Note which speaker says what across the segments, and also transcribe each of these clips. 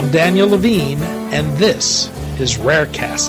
Speaker 1: I'm Daniel Levine, and this is Rarecast.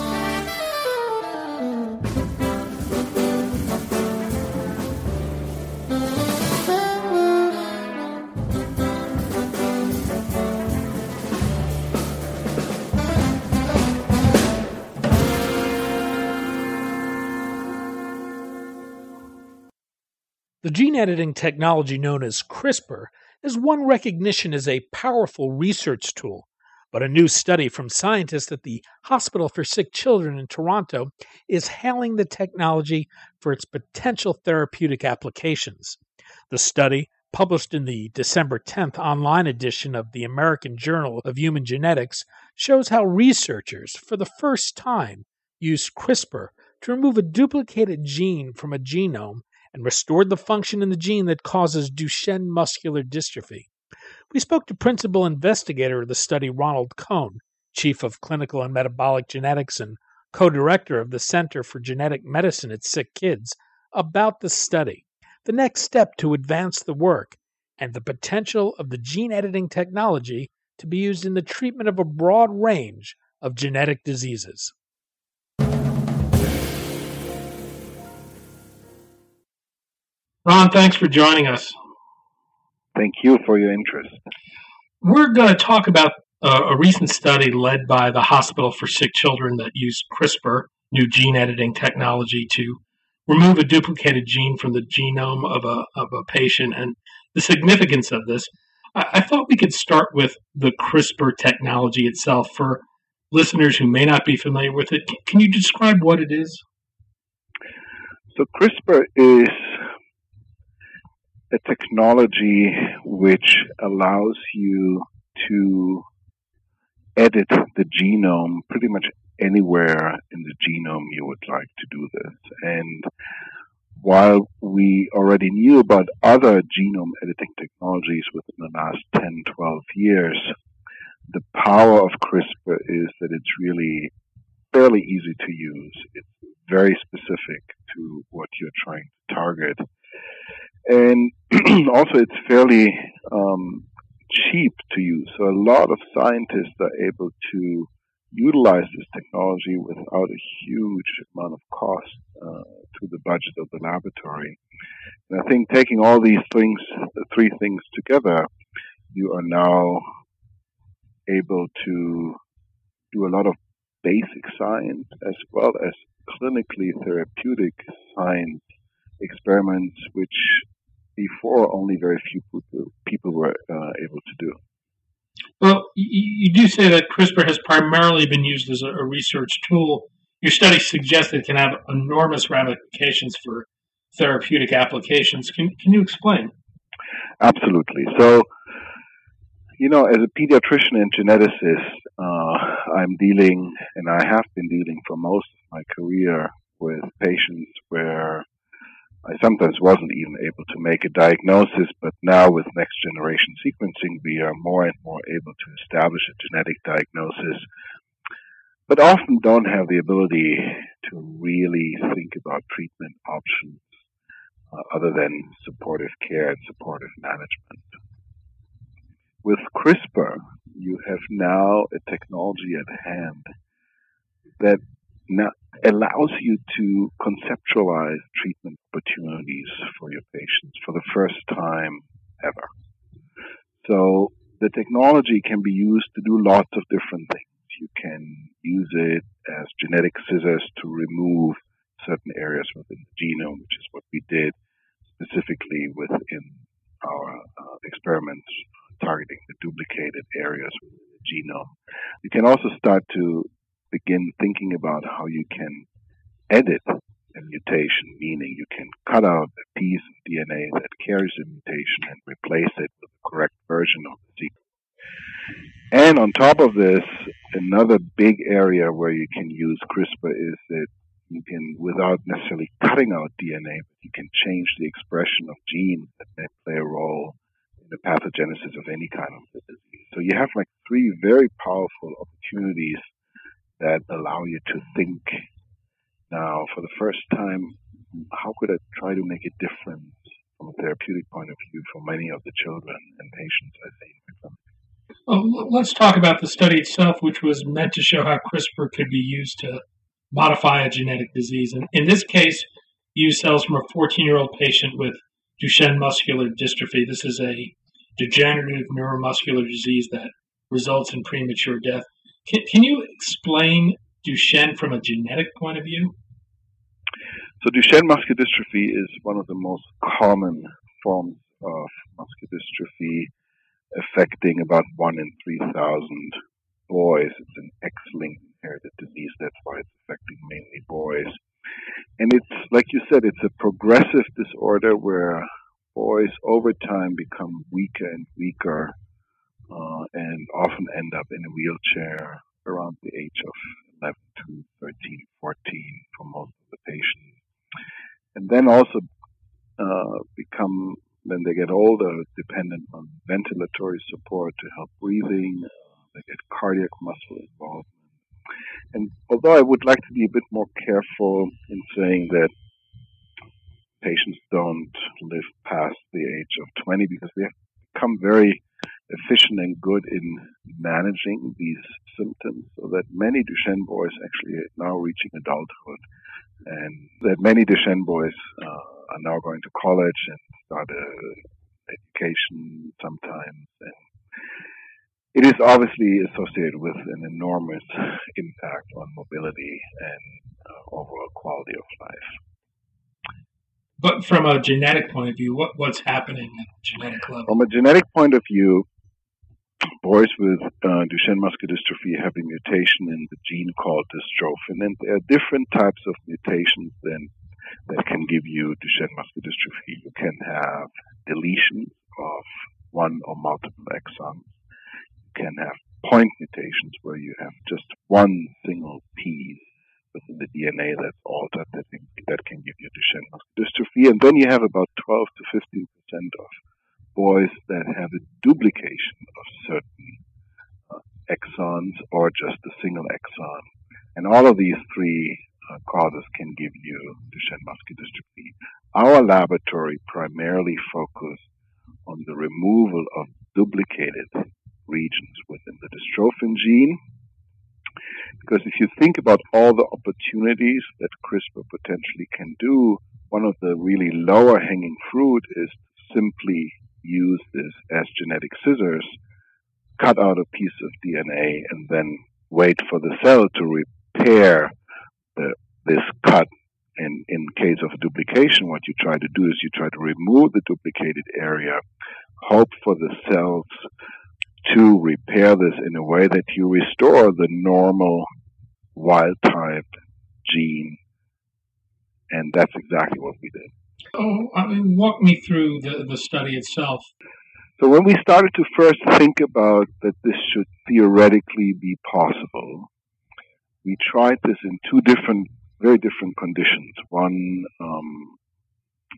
Speaker 1: The gene editing technology known as CRISPR is won recognition as a powerful research tool. But a new study from scientists at the Hospital for Sick Children in Toronto is hailing the technology for its potential therapeutic applications. The study, published in the December 10th online edition of the American Journal of Human Genetics, shows how researchers, for the first time, used CRISPR to remove a duplicated gene from a genome and restored the function in the gene that causes Duchenne muscular dystrophy. We spoke to principal investigator of the study, Ronald Cohn, chief of clinical and metabolic genetics and co director of the Center for Genetic Medicine at SickKids, about the study, the next step to advance the work, and the potential of the gene editing technology to be used in the treatment of a broad range of genetic diseases. Ron, thanks for joining us.
Speaker 2: Thank you for your interest.
Speaker 1: We're going to talk about uh, a recent study led by the Hospital for Sick Children that used CRISPR, new gene editing technology, to remove a duplicated gene from the genome of a, of a patient and the significance of this. I, I thought we could start with the CRISPR technology itself for listeners who may not be familiar with it. Can you describe what it is?
Speaker 2: So, CRISPR is a technology which allows you to edit the genome pretty much anywhere in the genome you would like to do this. And while we already knew about other genome editing technologies within the last 10, 12 years, the power of CRISPR is that it's really fairly easy to use. It's very specific to what you're trying to target and also it's fairly um, cheap to use. So a lot of scientists are able to utilize this technology without a huge amount of cost uh, to the budget of the laboratory. And I think taking all these things, the three things together, you are now able to do a lot of basic science as well as clinically therapeutic science experiments which before only very few people, were uh, able to do.
Speaker 1: Well, you do say that CRISPR has primarily been used as a research tool. Your study suggests it can have enormous ramifications for therapeutic applications. Can, can you explain?
Speaker 2: Absolutely. So, you know, as a pediatrician and geneticist, uh, I'm dealing, and I have been dealing for most of my career with patients where I sometimes wasn't even able to make a diagnosis, but now with next generation sequencing, we are more and more able to establish a genetic diagnosis, but often don't have the ability to really think about treatment options uh, other than supportive care and supportive management. With CRISPR, you have now a technology at hand that now allows you to conceptualize treatment opportunities for your patients for the first time ever. So the technology can be used to do lots of different things. You can use it as genetic scissors to remove certain areas within the genome, which is what we did specifically within our uh, experiments targeting the duplicated areas within the genome. You can also start to thinking about how you can edit a mutation, meaning you can cut out a piece of DNA that carries a mutation and replace it with the correct version of the sequence. And on top of this, another big area where you can use CRISPR is that you can, without necessarily cutting out DNA, you can change the expression of genes that may play a role in the pathogenesis of any kind of disease. So you have like three very powerful opportunities that allow you to think now for the first time, how could I try to make a difference from a therapeutic point of view for many of the children and patients I see?
Speaker 1: Well, let's talk about the study itself, which was meant to show how CRISPR could be used to modify a genetic disease. And in this case, use cells from a 14 year old patient with Duchenne muscular dystrophy. This is a degenerative neuromuscular disease that results in premature death. Can, can you explain Duchenne from a genetic point of view?
Speaker 2: So, Duchenne muscular dystrophy is one of the most common forms of muscular dystrophy, affecting about 1 in 3,000 boys. It's an X-linked inherited disease. That's why it's affecting mainly boys. And it's, like you said, it's a progressive disorder where boys over time become weaker and weaker uh, and often end up in a wheelchair around the age of 11 to 13, 14 for most of the patients. And then also uh, become, when they get older, dependent on ventilatory support to help breathing. They get cardiac muscle involvement. And although I would like to be a bit more careful in saying that patients don't live past the age of 20 because they have become very efficient and good in managing these symptoms so that many Duchenne boys actually are now reaching adulthood and that many Duchenne boys uh, are now going to college and start a education sometimes and it is obviously associated with an enormous impact on mobility and uh, overall quality of life.
Speaker 1: But from a genetic point of view, what, what's happening at genetic level?
Speaker 2: From a genetic point of view, boys with uh, Duchenne muscular dystrophy have a mutation in the gene called dystrophin, and there are different types of mutations then that can give you Duchenne muscular dystrophy. You can have deletion of one or multiple exons. You can have point mutations where you have just one single piece within the DNA that's altered that that can give you Duchenne muscular dystrophy. And then you have about 12 to 15 percent of boys that have a duplication of certain uh, exons or just a single exon. And all of these three uh, causes can give you Duchenne muscular dystrophy. Our laboratory primarily focused on the removal of duplicated regions within the dystrophin gene because if you think about all the opportunities that CRISPR potentially can do, one of the really lower hanging fruit is simply use this as genetic scissors, cut out a piece of DNA, and then wait for the cell to repair the, this cut. And in case of duplication, what you try to do is you try to remove the duplicated area, hope for the cells to repair this in a way that you restore the normal wild type gene. And that's exactly what we did.
Speaker 1: Oh, I mean, walk me through the, the study itself.
Speaker 2: So when we started to first think about that this should theoretically be possible, we tried this in two different, very different conditions. One um,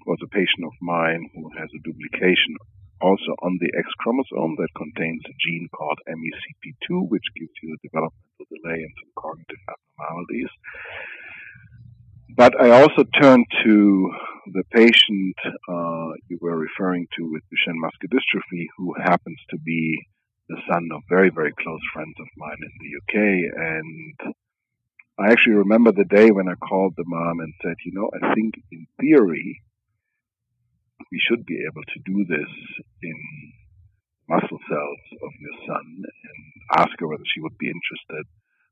Speaker 2: was a patient of mine who has a duplication also on the X chromosome that contains a gene called MECP2, which gives you a developmental delay and some cognitive abnormalities. But I also turned to the patient uh, you were referring to with Duchenne muscular dystrophy, who happens to be the son of very, very close friends of mine in the UK. And I actually remember the day when I called the mom and said, you know, I think in theory, we should be able to do this in muscle cells of your son and ask her whether she would be interested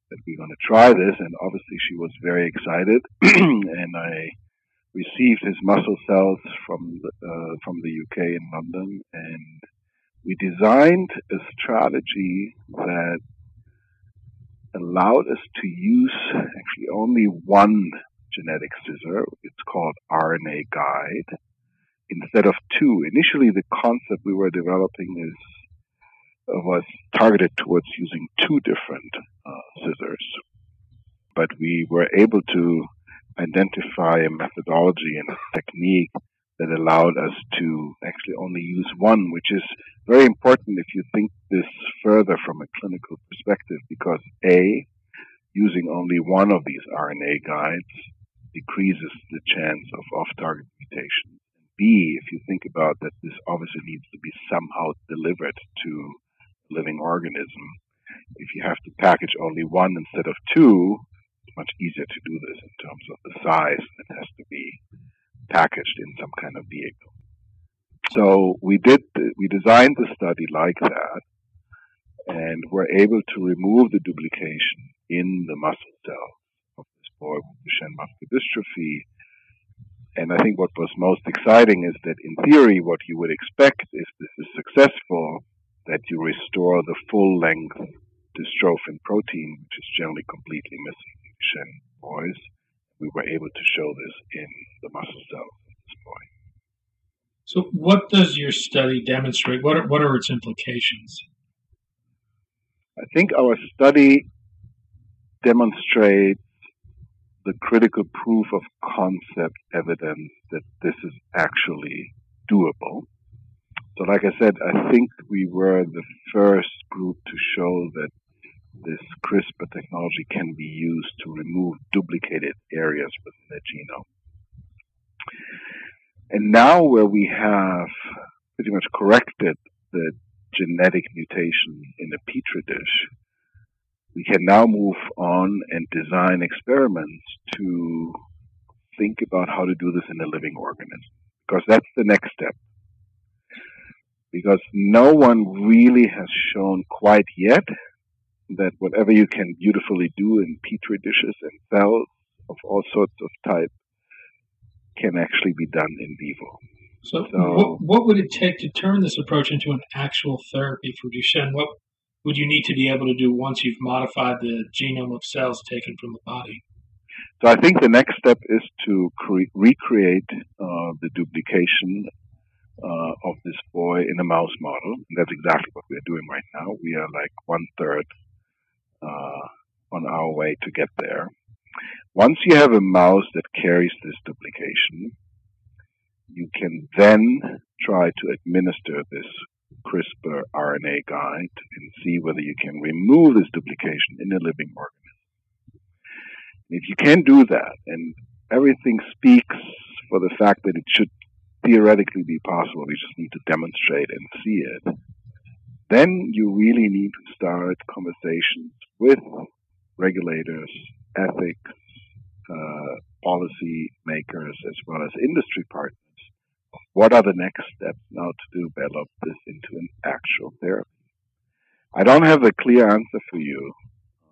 Speaker 2: that we're going to try this. And obviously she was very excited and I received his muscle cells from the, uh, from the UK in London and we designed a strategy that allowed us to use actually only one genetic scissor. It's called RNA guide instead of two. Initially, the concept we were developing is uh, was targeted towards using two different uh, scissors, but we were able to identify a methodology and a technique that allowed us to actually only use one, which is very important if you think this further from a clinical perspective, because A, using only one of these RNA guides decreases the chance of off-target mutations B, if you think about that this obviously needs to be somehow delivered to living organism. If you have to package only one instead of two, much easier to do this in terms of the size. It has to be packaged in some kind of vehicle. So we did, we designed the study like that and were able to remove the duplication in the muscle cells of this boy with Duchenne muscular dystrophy. And I think what was most exciting is that in theory, what you would expect if this is successful, that you restore the full length dystrophin protein, which is generally completely missing in Duchenne boys. We were able to show this in the muscle cells at this point.
Speaker 1: So, what does your study demonstrate? What are, what are its implications?
Speaker 2: I think our study demonstrates the critical proof of concept evidence that this is actually doable. So, like I said, I think we were the first group to show that this CRISPR technology can be used to remove duplicated areas within the genome. And now, where we have pretty much corrected the genetic mutation in a petri dish, we can now move on and design experiments to think about how to do this in a living organism. Because that's the next step. Because no one really has shown quite yet that whatever you can beautifully do in petri dishes and cells of all sorts of type can actually be done in vivo.
Speaker 1: So, so what, what, would it take to turn this approach into an actual therapy for Duchenne? What would you need to be able to do once you've modified the genome of cells taken from the body?
Speaker 2: So I think the next step is to cre- recreate uh, the duplication uh, of this boy in a mouse model. And that's exactly what we're doing right now. We are like one third on our way to get there. Once you have a mouse that carries this duplication, you can then try to administer this CRISPR RNA guide and see whether you can remove this duplication in a living organism. if you can do that, and everything speaks for the fact that it should theoretically be possible, we just need to demonstrate and see it, then you really need to start conversations with regulators, ethics, uh, policy makers, as well as industry partners what are the next steps now to develop this into an actual therapy? I don't have a clear answer for you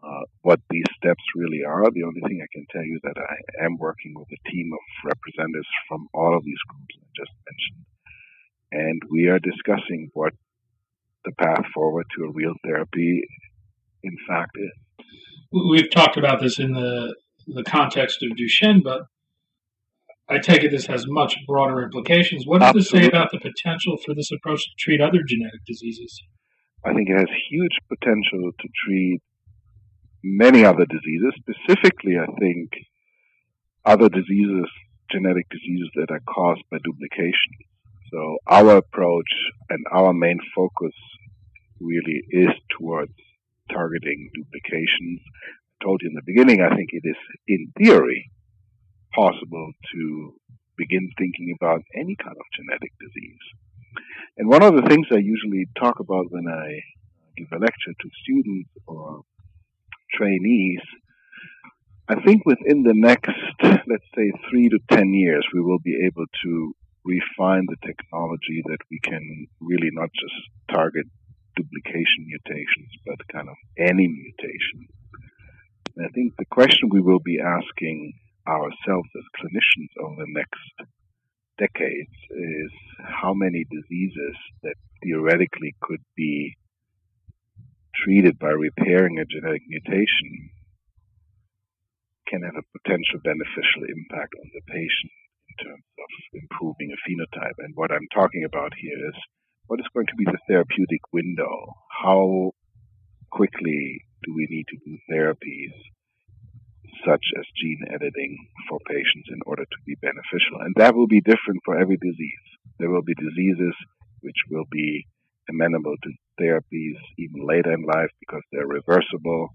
Speaker 2: uh, what these steps really are. The only thing I can tell you that I am working with a team of representatives from all of these groups I just mentioned, and we are discussing what the path forward to a real therapy, in fact, is.
Speaker 1: We've talked about this in the the context of Duchenne, but I take it this has much broader implications. What does Absolutely. this say about the potential for this approach to treat other genetic diseases?
Speaker 2: I think it has huge potential to treat many other diseases, specifically, I think, other diseases, genetic diseases that are caused by duplication. So our approach and our main focus really is towards targeting duplications. I told you in the beginning, I think it is in theory possible to begin thinking about any kind of genetic disease. And one of the things I usually talk about when I give a lecture to students or trainees, I think within the next, let's say, three to ten years, we will be able to refine the technology that we can really not just target duplication mutations, but kind of any mutation. And I think the question we will be asking ourselves as clinicians over the next decades is how many diseases that theoretically could be treated by repairing a genetic mutation can have a potential beneficial impact on the patient in terms of improving a phenotype. And what I'm talking about here is what is going to be the therapeutic window? How quickly do we need to do therapies such as gene editing for patients in order to be beneficial. And that will be different for every disease. There will be diseases which will be amenable to therapies even later in life because they're reversible.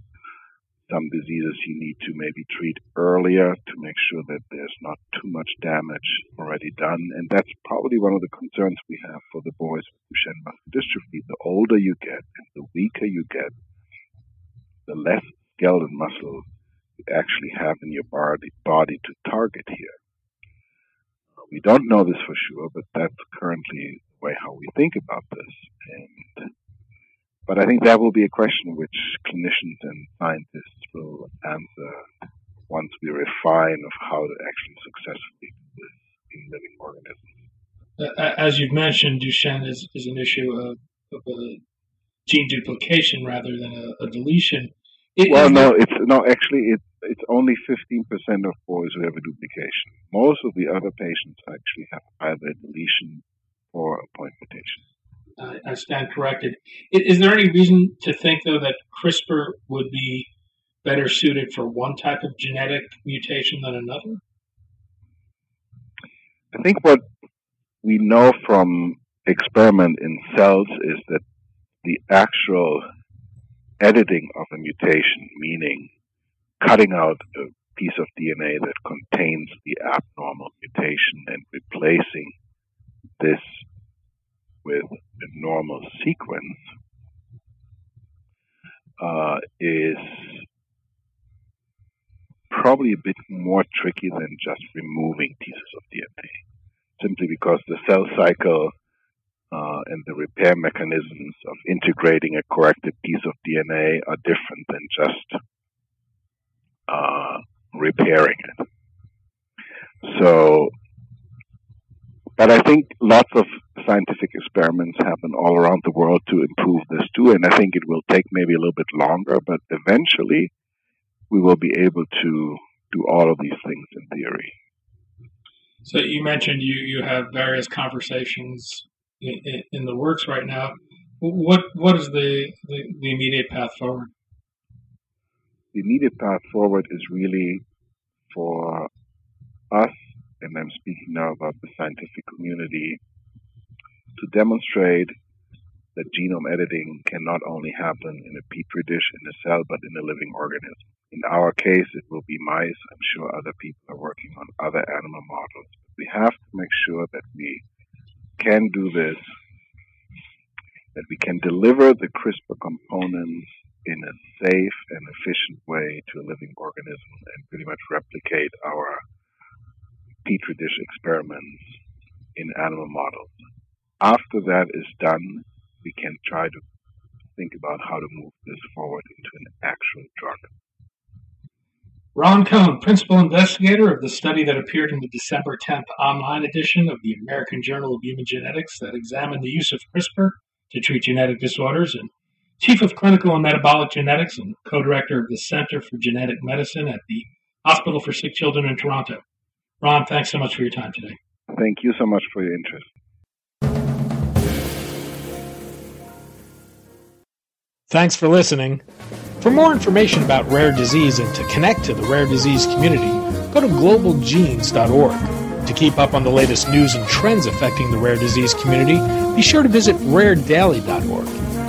Speaker 2: Some diseases you need to maybe treat earlier to make sure that there's not too much damage already done. And that's probably one of the concerns we have for the boys with Duchenne muscular dystrophy. The older you get and the weaker you get, the less skeletal muscle you actually have in your body, body to target here. We don't know this for sure, but that's currently the way how we think about this. And but I think that will be a question which clinicians and scientists will answer once we refine of how to actually successfully do this in living organisms.
Speaker 1: Uh, as you've mentioned, Duchenne is, is an issue of, of a gene duplication rather than a, a deletion.
Speaker 2: It, well, no, it's no. Actually, it, it's only 15% of boys who have a duplication. Most of the other patients actually have either a deletion or a point mutation
Speaker 1: uh, I stand corrected. Is, is, there any reason to think, though, that CRISPR would be better suited for one type of genetic mutation than another?
Speaker 2: I think what we know from experiment in cells is that the actual editing of a mutation, meaning cutting out a piece of DNA that contains the abnormal mutation and replacing this with normal sequence uh, is probably a bit more tricky than just removing pieces of DNA, simply because the cell cycle uh, and the repair mechanisms of integrating a corrected piece of DNA are different than just uh, repairing it. So, but I think lots of scientific experiments happen all around the world to improve this too. And I think it will take maybe a little bit longer, but eventually we will be able to do all of these things in theory.
Speaker 1: So you mentioned you, you have various conversations in, in, the works right now. What what is the, the, the immediate path forward?
Speaker 2: The immediate path forward is really for us, and I'm speaking now about the scientific community, to demonstrate that genome editing can not only happen in a petri dish in a cell, but in a living organism. In our case, it will be mice. I'm sure other people are working on other animal models. We have to make sure that we can do this, that we can deliver the CRISPR components in a safe and efficient way to a living organism and pretty much replicate our petri dish experiments in animal models after that is done, we can try to think about how to move this forward into an actual drug.
Speaker 1: Ron Cohn, principal investigator of the study that appeared in the December 10th online edition of the American Journal of Human Genetics that examined the use of CRISPR to treat genetic disorders, and chief of clinical and metabolic genetics and co director of the Center for Genetic Medicine at the Hospital for Sick Children in Toronto. Ron, thanks so much for your time today.
Speaker 2: Thank you so much for your interest.
Speaker 1: Thanks for listening. For more information about rare disease and to connect to the rare disease community, go to globalgenes.org. To keep up on the latest news and trends affecting the rare disease community, be sure to visit raredaily.org.